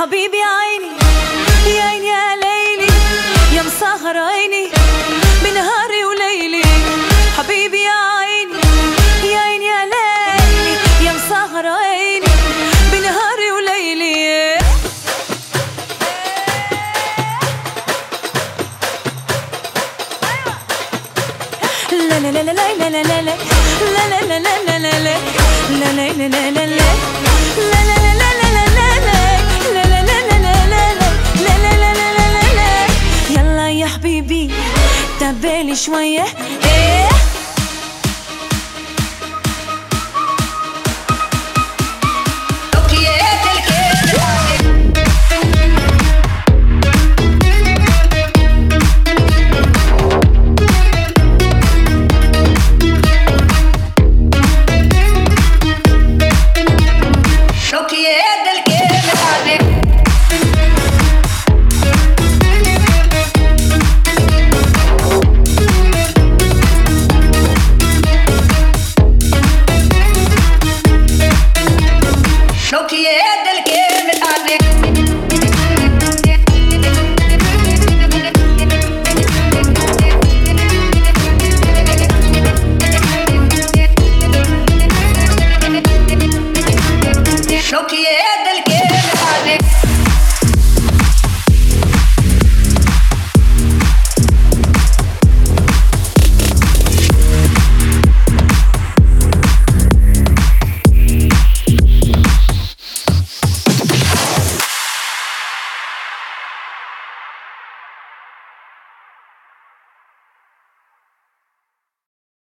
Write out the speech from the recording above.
حبيبي عيني يا عيني يا ليلي يا مسهر عيني بنهاري وليلي حبيبي يا عيني يا عيني يا ليلي يا مسهر عيني بنهاري وليلي لا لا لا لا لا لا لا لا لا لا لا لا لا لا لا لا لا لا لا konuşmayı aí. É? É.